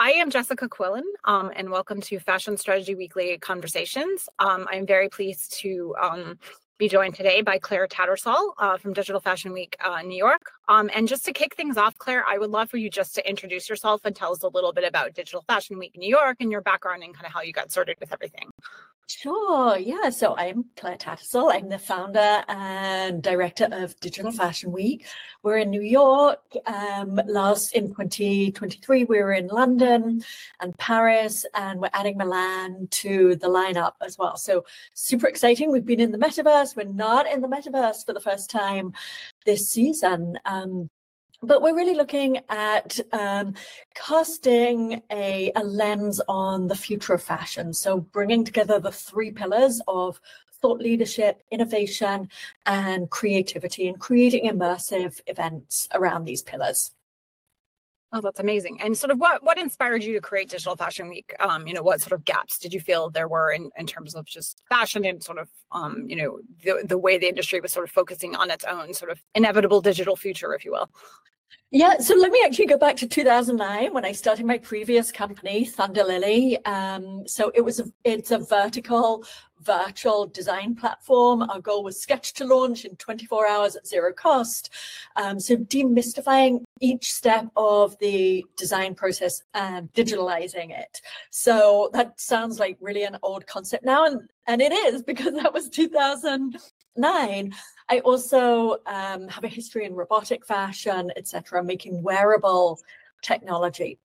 I am Jessica Quillin, um, and welcome to Fashion Strategy Weekly Conversations. Um, I'm very pleased to um, be joined today by Clare Tattersall uh, from Digital Fashion Week uh, New York. Um, and just to kick things off, Clare, I would love for you just to introduce yourself and tell us a little bit about Digital Fashion Week New York and your background and kind of how you got started with everything. Sure. Yeah. So I'm Clare Tattersall. I'm the founder and director of Digital Fashion Week. We're in New York. Um, last in 2023, we were in London and Paris, and we're adding Milan to the lineup as well. So super exciting. We've been in the metaverse. We're not in the metaverse for the first time this season. Um, but we're really looking at um, casting a, a lens on the future of fashion. So bringing together the three pillars of thought leadership, innovation, and creativity, and creating immersive events around these pillars. Oh, that's amazing. And sort of what what inspired you to create Digital Fashion Week? Um, you know, what sort of gaps did you feel there were in, in terms of just fashion and sort of um, you know, the the way the industry was sort of focusing on its own sort of inevitable digital future, if you will? Yeah, so let me actually go back to 2009 when I started my previous company, Thunder Lily. Um, so it was a, it's a vertical virtual design platform. Our goal was Sketch to launch in 24 hours at zero cost. Um, so demystifying each step of the design process and digitalizing it. So that sounds like really an old concept now, and and it is because that was 2009. I also um, have a history in robotic fashion, etc., making wearable technology.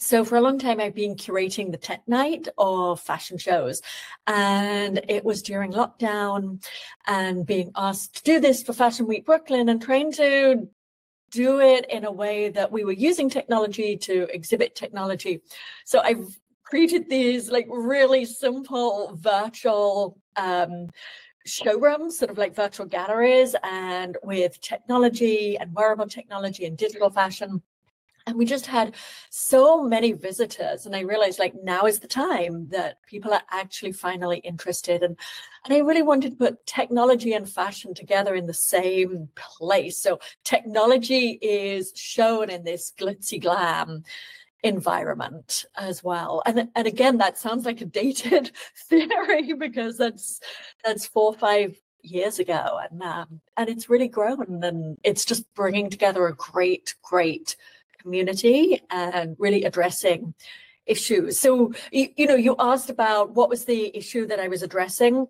So for a long time, I've been curating the tech night of fashion shows, and it was during lockdown, and being asked to do this for Fashion Week Brooklyn, and trying to do it in a way that we were using technology to exhibit technology. So I've created these like really simple virtual um, showrooms, sort of like virtual galleries, and with technology and wearable technology and digital fashion. And we just had so many visitors. And I realized like now is the time that people are actually finally interested. And, and I really wanted to put technology and fashion together in the same place. So technology is shown in this glitzy glam environment as well. And and again that sounds like a dated theory because that's that's four or five years ago and um, and it's really grown and it's just bringing together a great great community and really addressing issues. So you, you know you asked about what was the issue that i was addressing.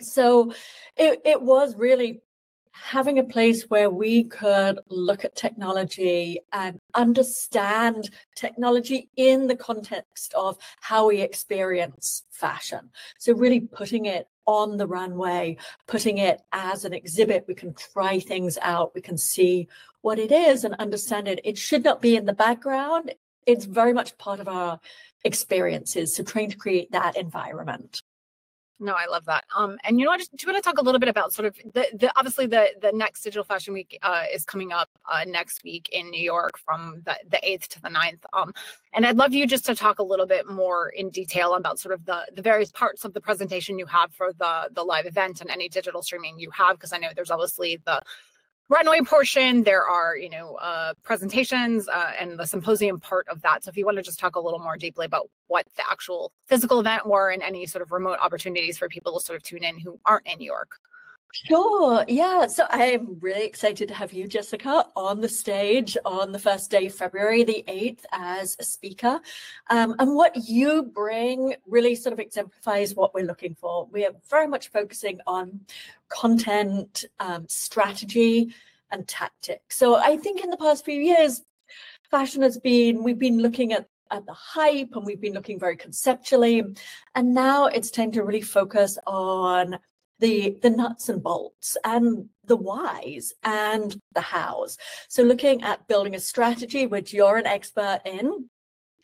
So it, it was really having a place where we could look at technology and understand technology in the context of how we experience fashion. So, really putting it on the runway, putting it as an exhibit, we can try things out, we can see what it is and understand it. It should not be in the background, it's very much part of our experiences. So, trying to create that environment. No, I love that. Um, and you know, I just do want to talk a little bit about sort of the, the obviously the the next Digital Fashion Week uh, is coming up uh, next week in New York from the eighth to the 9th. Um, and I'd love you just to talk a little bit more in detail about sort of the the various parts of the presentation you have for the the live event and any digital streaming you have, because I know there's obviously the runway portion there are you know uh, presentations uh, and the symposium part of that. So if you want to just talk a little more deeply about what the actual physical event were and any sort of remote opportunities for people to sort of tune in who aren't in new york Sure. Yeah. So I'm really excited to have you, Jessica, on the stage on the first day, February the 8th, as a speaker. Um, and what you bring really sort of exemplifies what we're looking for. We are very much focusing on content, um, strategy, and tactics. So I think in the past few years, fashion has been, we've been looking at at the hype and we've been looking very conceptually. And now it's time to really focus on the the nuts and bolts and the whys and the hows. So looking at building a strategy, which you're an expert in,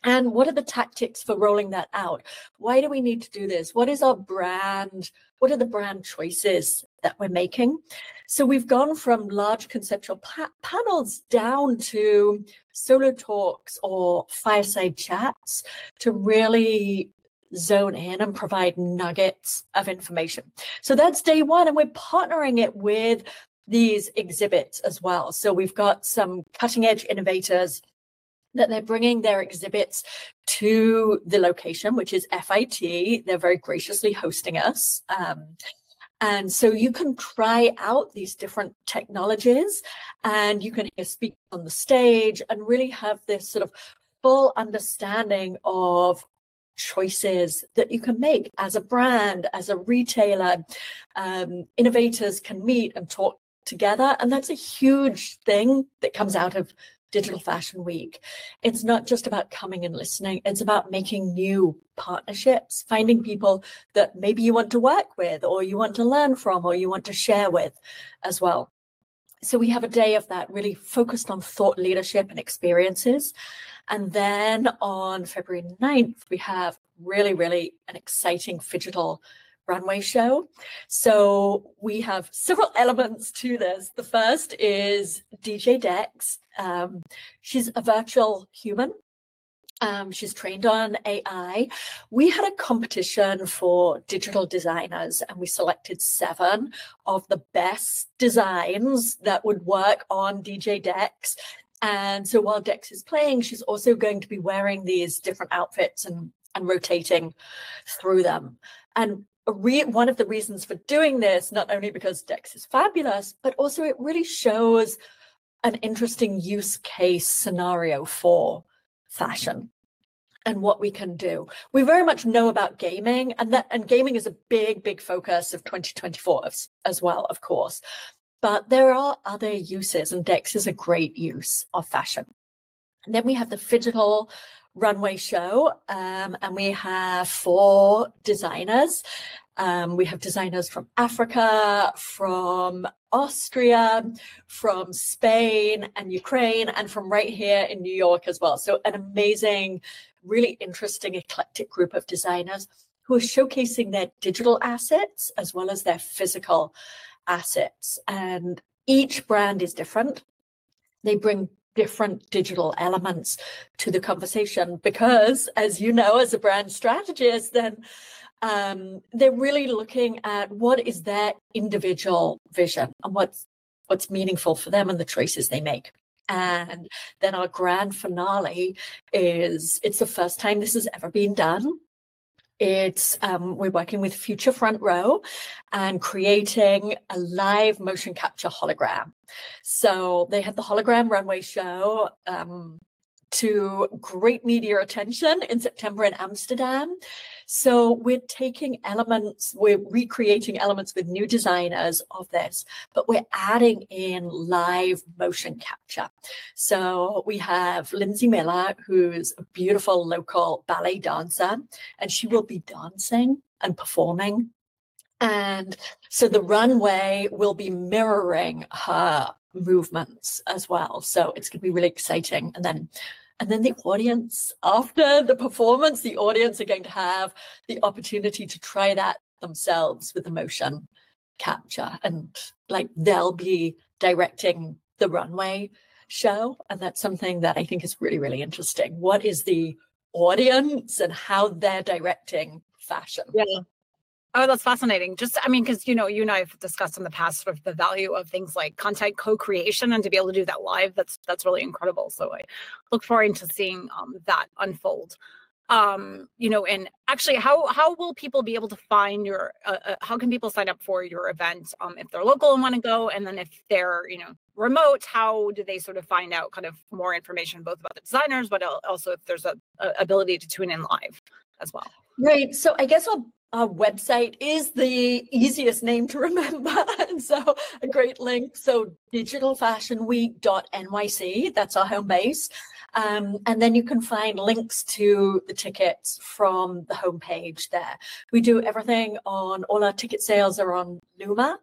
and what are the tactics for rolling that out? Why do we need to do this? What is our brand? What are the brand choices that we're making? So we've gone from large conceptual pa- panels down to solo talks or fireside chats to really zone in and provide nuggets of information. So that's day one. And we're partnering it with these exhibits as well. So we've got some cutting edge innovators that they're bringing their exhibits to the location, which is FIT. They're very graciously hosting us. Um, and so you can try out these different technologies and you can speak on the stage and really have this sort of full understanding of choices that you can make as a brand, as a retailer. Um, innovators can meet and talk together. And that's a huge thing that comes out of Digital Fashion Week. It's not just about coming and listening, it's about making new partnerships, finding people that maybe you want to work with, or you want to learn from, or you want to share with as well. So we have a day of that really focused on thought leadership and experiences. And then on February 9th, we have really, really an exciting digital runway show. So we have several elements to this. The first is DJ Dex. Um, she's a virtual human. Um, she's trained on AI. We had a competition for digital designers, and we selected seven of the best designs that would work on DJ Dex. And so while Dex is playing, she's also going to be wearing these different outfits and, and rotating through them. And re- one of the reasons for doing this, not only because Dex is fabulous, but also it really shows an interesting use case scenario for fashion and what we can do. We very much know about gaming and that and gaming is a big big focus of 2024 as, as well of course. But there are other uses and Dex is a great use of fashion. And then we have the phygital runway show, um, and we have four designers. Um, we have designers from Africa, from Austria, from Spain and Ukraine, and from right here in New York as well. So, an amazing, really interesting, eclectic group of designers who are showcasing their digital assets as well as their physical assets. And each brand is different. They bring different digital elements to the conversation because as you know as a brand strategist then um, they're really looking at what is their individual vision and what's what's meaningful for them and the choices they make and then our grand finale is it's the first time this has ever been done it's um, we're working with Future Front Row and creating a live motion capture hologram. So they had the hologram runway show um, to great media attention in September in Amsterdam. So we're taking elements, we're recreating elements with new designers of this, but we're adding in live motion capture. So we have Lindsay Miller, who's a beautiful local ballet dancer, and she will be dancing and performing. And so the runway will be mirroring her movements as well. So it's going to be really exciting. And then and then the audience, after the performance, the audience are going to have the opportunity to try that themselves with the motion capture. And like they'll be directing the runway show. And that's something that I think is really, really interesting. What is the audience and how they're directing fashion? Yeah. Oh, that's fascinating. Just, I mean, because you know, you and I have discussed in the past sort of the value of things like content co-creation, and to be able to do that live, that's that's really incredible. So I look forward to seeing um, that unfold. Um, you know, and actually, how how will people be able to find your? Uh, uh, how can people sign up for your event um, if they're local and want to go, and then if they're you know remote, how do they sort of find out kind of more information both about the designers, but also if there's a, a ability to tune in live as well? Right. So I guess I'll our website is the easiest name to remember. and so a great link. So digitalfashionweek.nyc, that's our home base. Um, and then you can find links to the tickets from the homepage there. We do everything on all our ticket sales are on Luma.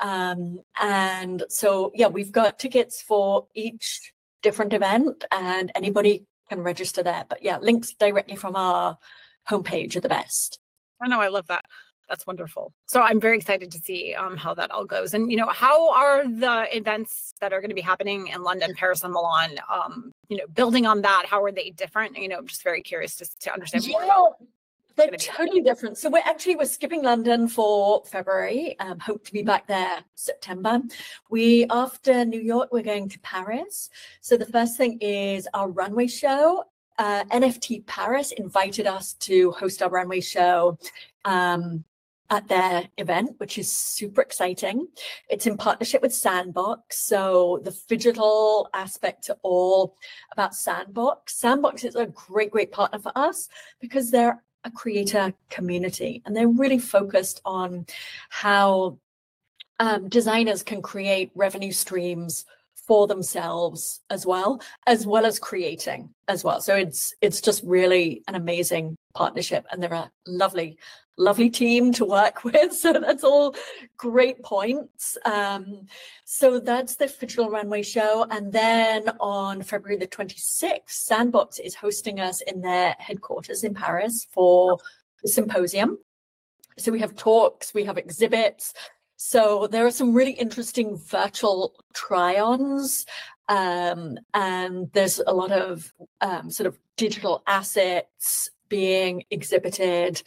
Um, and so, yeah, we've got tickets for each different event and anybody can register there. But yeah, links directly from our homepage are the best. I know I love that. That's wonderful. So I'm very excited to see um, how that all goes. And you know, how are the events that are going to be happening in London, Paris, and Milan? Um, you know, building on that, how are they different? You know, I'm just very curious to, to understand yeah. more. They're totally different. So we're actually we're skipping London for February. Um, hope to be back there September. We after New York, we're going to Paris. So the first thing is our runway show. Uh, NFT Paris invited us to host our runway show um, at their event, which is super exciting. It's in partnership with Sandbox. So the digital aspect to all about Sandbox. Sandbox is a great, great partner for us because they're a creator community and they're really focused on how um, designers can create revenue streams for themselves as well as well as creating as well. So it's it's just really an amazing partnership and they're a lovely lovely team to work with. So that's all great points. Um, so that's the digital runway show. And then on february the 26th sandbox is hosting us in their headquarters in paris for the symposium. So we have talks we have exhibits so there are some really interesting virtual try-ons, um, and there's a lot of um, sort of digital assets being exhibited,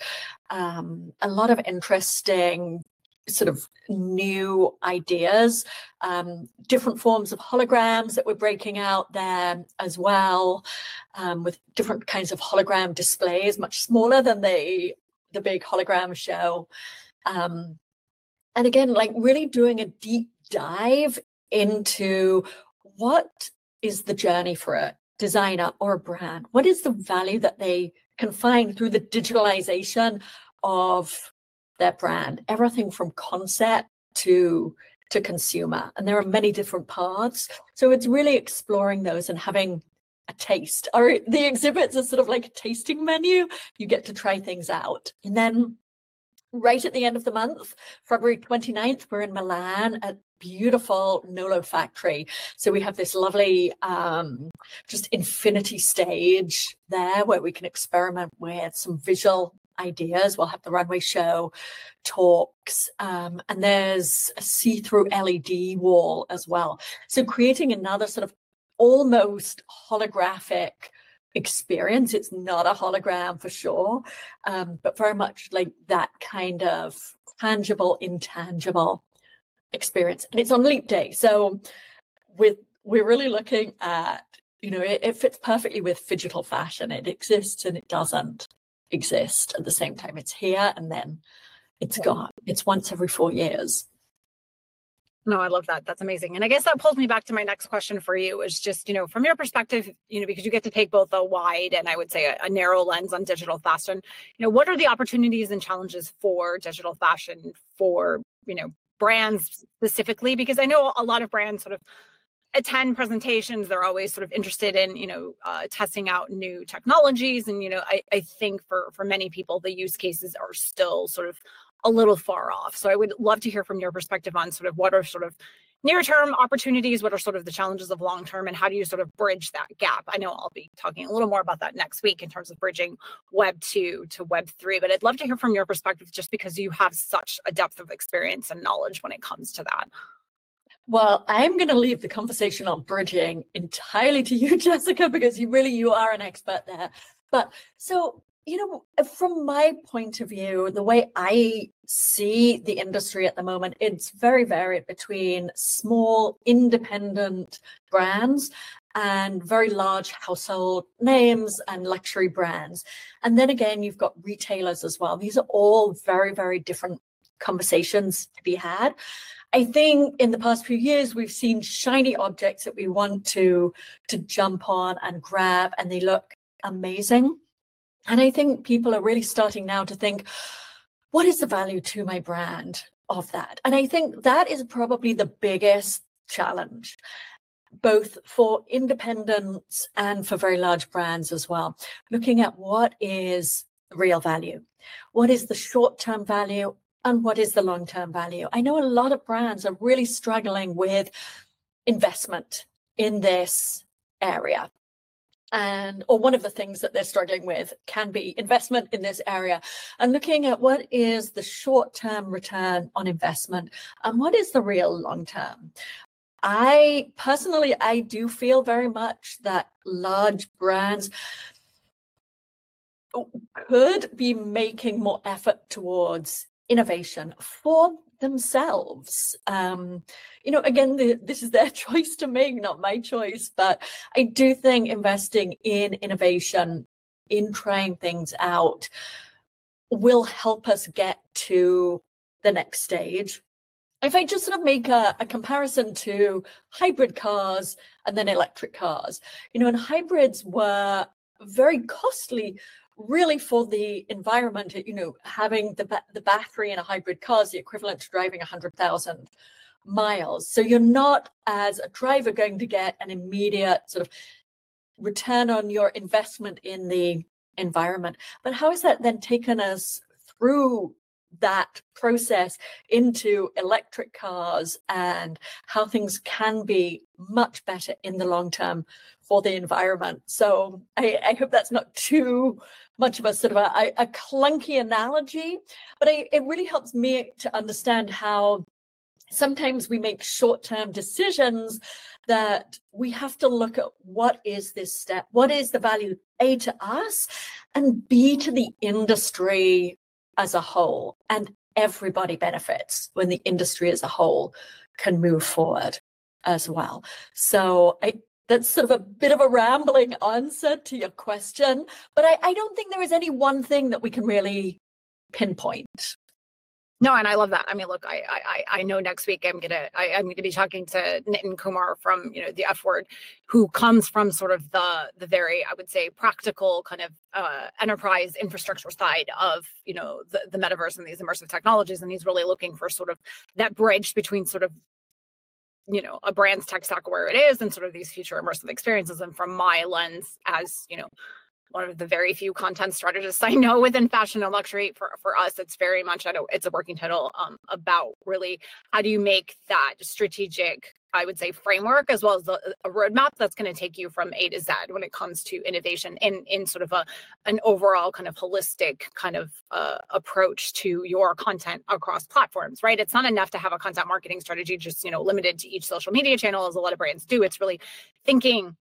um, a lot of interesting sort of new ideas, um, different forms of holograms that we're breaking out there as well, um, with different kinds of hologram displays, much smaller than the the big hologram show. Um, and again, like really doing a deep dive into what is the journey for a designer or a brand? What is the value that they can find through the digitalization of their brand? Everything from concept to to consumer. And there are many different paths. So it's really exploring those and having a taste. Or the exhibits are sort of like a tasting menu. You get to try things out. And then right at the end of the month, February 29th, we're in Milan at beautiful Nolo factory. So we have this lovely um, just infinity stage there where we can experiment with some visual ideas. We'll have the runway show, talks, um, and there's a see-through LED wall as well. So creating another sort of almost holographic experience. It's not a hologram for sure, um, but very much like that kind of tangible, intangible experience. And it's on Leap Day. So with we're really looking at, you know, it, it fits perfectly with digital fashion. It exists and it doesn't exist at the same time. It's here and then it's gone. It's once every four years. No, I love that. That's amazing. And I guess that pulls me back to my next question for you is just, you know, from your perspective, you know, because you get to take both a wide and I would say a, a, narrow lens on digital fashion, you know, what are the opportunities and challenges for digital fashion for, you know, brands specifically? Because I know a lot of brands sort of attend presentations they're always sort of interested in you know uh, testing out new technologies and you know I, I think for for many people the use cases are still sort of a little far off. So I would love to hear from your perspective on sort of what are sort of near term opportunities, what are sort of the challenges of long term, and how do you sort of bridge that gap? I know I'll be talking a little more about that next week in terms of bridging Web 2 to Web 3, but I'd love to hear from your perspective just because you have such a depth of experience and knowledge when it comes to that. Well, I'm going to leave the conversation on bridging entirely to you, Jessica, because you really you are an expert there. But so you know, uh, from my point of view, the way I see the industry at the moment, it's very varied between small independent brands and very large household names and luxury brands. And then again, you've got retailers as well. These are all very, very different conversations to be had. I think in the past few years we've seen shiny objects that we want to to jump on and grab and they look amazing and I think people are really starting now to think, what is the value to my brand of that? And I think that is probably the biggest challenge, both for independents and for very large brands as well. Looking at what is real value, what is the short term value, and what is the long term value. I know a lot of brands are really struggling with investment in this area and or one of the things that they're struggling with can be investment in this area. And looking at what is the short-term return on investment and what is the real long-term. I personally i do feel very much that large brands could be making more effort towards innovation for themselves. Um, you know, again, the, this is their choice to make, not my choice. But I do think investing in innovation, in trying things out, will help us get to the next stage. If I just sort of make a, a comparison to hybrid cars and then electric cars, you know, and hybrids were very costly really for the environment, you know, having the, the battery in a hybrid car is the equivalent to driving 100,000 miles. So you're not, as a driver, going to get an immediate sort of return on your investment in the environment. But how has that then taken us through that process into electric cars and how things can be much better in the long term for the environment. So I, I hope that's not too much of a sort of a, a clunky analogy, but I, it really helps me to understand how sometimes we make short-term decisions that we have to look at what is this step what is the value a to us and b to the industry as a whole and everybody benefits when the industry as a whole can move forward as well. So I, that's sort of a bit of a rambling answer to your question, but I, I don't think there is any one thing that we can really pinpoint. No, and I love that. I mean, look, I I I know next week I'm gonna I, am gonna be talking to Nitin Kumar from you know the F word, who comes from sort of the the very I would say practical kind of uh, enterprise infrastructure side of you know the the metaverse and these immersive technologies, and he's really looking for sort of that bridge between sort of you know a brand's tech stack where it is and sort of these future immersive experiences and from my lens as you know one of the very few content strategists I know within fashion and luxury. For for us, it's very much a, it's a working title um, about really how do you make that strategic, I would say, framework as well as the, a roadmap that's going to take you from A to Z when it comes to innovation in in sort of a an overall kind of holistic kind of uh, approach to your content across platforms. Right? It's not enough to have a content marketing strategy just you know limited to each social media channel as a lot of brands do. It's really thinking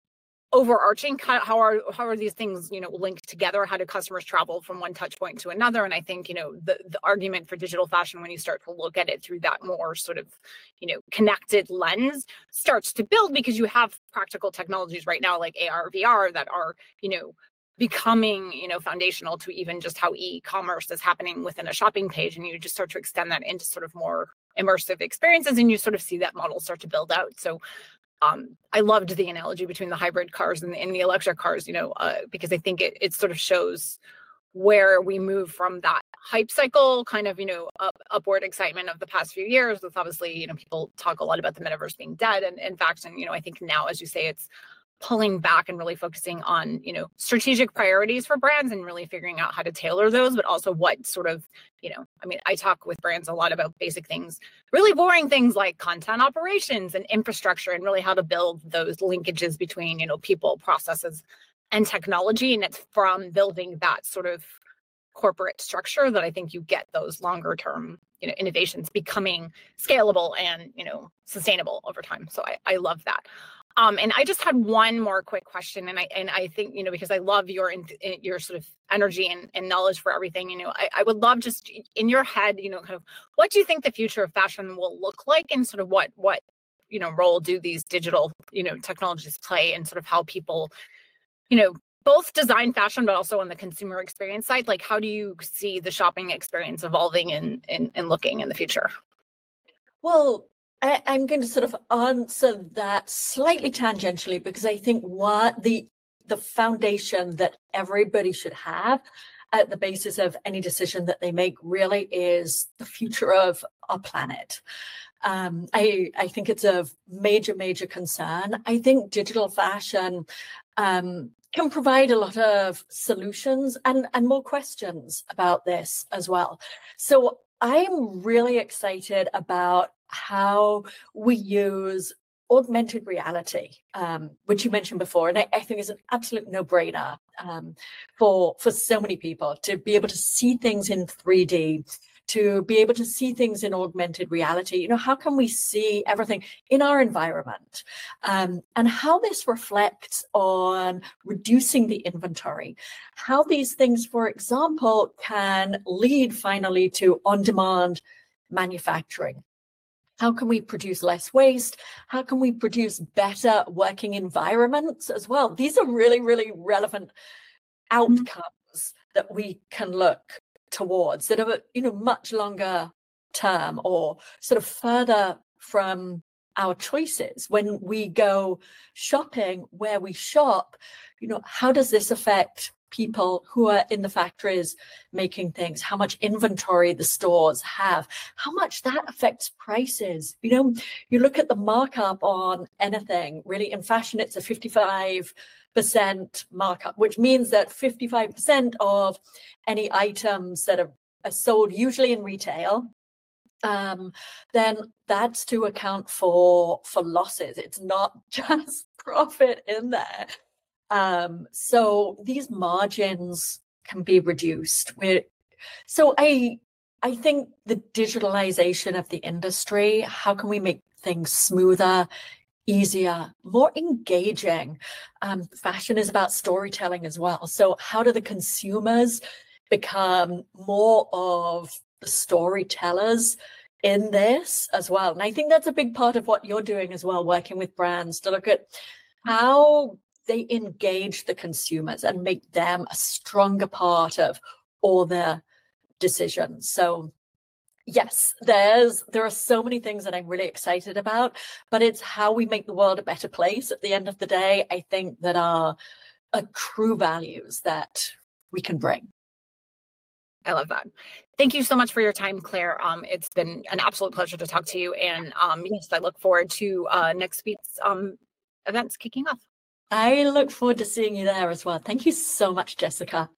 overarching how are how are these things you know linked together? How do customers travel from one touch point to another? And i think you know the the argument for digital fashion when you start to look at it through that more sort of you know connected lens starts to build because you have practical technologies right now like ar vr that are you know becoming you know foundational to even just how e-commerce is happening within a shopping page. And you just start to extend that into sort of more immersive experiences and you sort of see that model start to build out. So um, I loved the analogy between the hybrid cars and the, and the electric cars, you know, uh, because I think it, it sort of shows where we move from that hype cycle kind of you know up, upward excitement of the past few years with obviously you know people talk a lot about the metaverse being dead and in fact and you know i think now as you say it's pulling back and really focusing on you know strategic priorities for brands and really figuring out how to tailor those but also what sort of you know i mean i talk with brands a lot about basic things really boring things like content operations and infrastructure and really how to build those linkages between you know people processes and technology and it's from building that sort of corporate structure that i think you get those longer term you know innovations becoming scalable and you know sustainable over time. So i, I love that um, and I just had one more quick question, and I and I think you know because I love your your sort of energy and, and knowledge for everything. You know, I, I would love just in your head, you know, kind of what do you think the future of fashion will look like, and sort of what what you know role do these digital you know technologies play, and sort of how people, you know, both design fashion but also on the consumer experience side. Like, how do you see the shopping experience evolving and and, and looking in the future? Well, I, am going to sort of answer that slightly tangentially because I think what the the foundation that everybody should have at the basis of any decision that they make really is the future of our planet. Um, I I think it's a major major concern. I think digital fashion um, can provide a lot of solutions and and more questions about this as well. So I'm really excited about how we use augmented reality, um, which you mentioned before, and I, I think is an absolute no-brainer um, for for so many people to be able to see things in 3D, to be able to see things in augmented reality. You know, how can we see everything in our environment? Um, and how this reflects on reducing the inventory, how these things, for example, can lead finally to on demand manufacturing. How can we produce less waste? How can we produce better working environments as well? These are really, really relevant mm-hmm. outcomes that we can look towards that are, you know, much longer term or sort of further from our choices when we go shopping where we shop you know how does this affect people who are in the factories making things, how much inventory the stores have, how much that affects prices. You know, you look at the markup on anything, really in fashion, it's a 55 percent markup, which means that 55% of any items that are, are sold usually in retail um, then that's to account for for losses. It's not just profit in there. Um, so these margins can be reduced. We're, so I I think the digitalization of the industry, how can we make things smoother, easier, more engaging? Um, fashion is about storytelling as well. So how do the consumers become more of the storytellers in this as well? And I think that's a big part of what you're doing as well, working with brands to look at how they engage the consumers and make them a stronger part of all their decisions. So yes, there's there are so many things that I'm really excited about, but it's how we make the world a better place at the end of the day. I think that are, are true values that we can bring. I love that. Thank you so much for your time, Clare. Um, it's been an absolute pleasure to talk to you. And um, yes, I look forward to uh, next week's um, events kicking off. I look forward to seeing you there as well. Thank you so much, Jessica.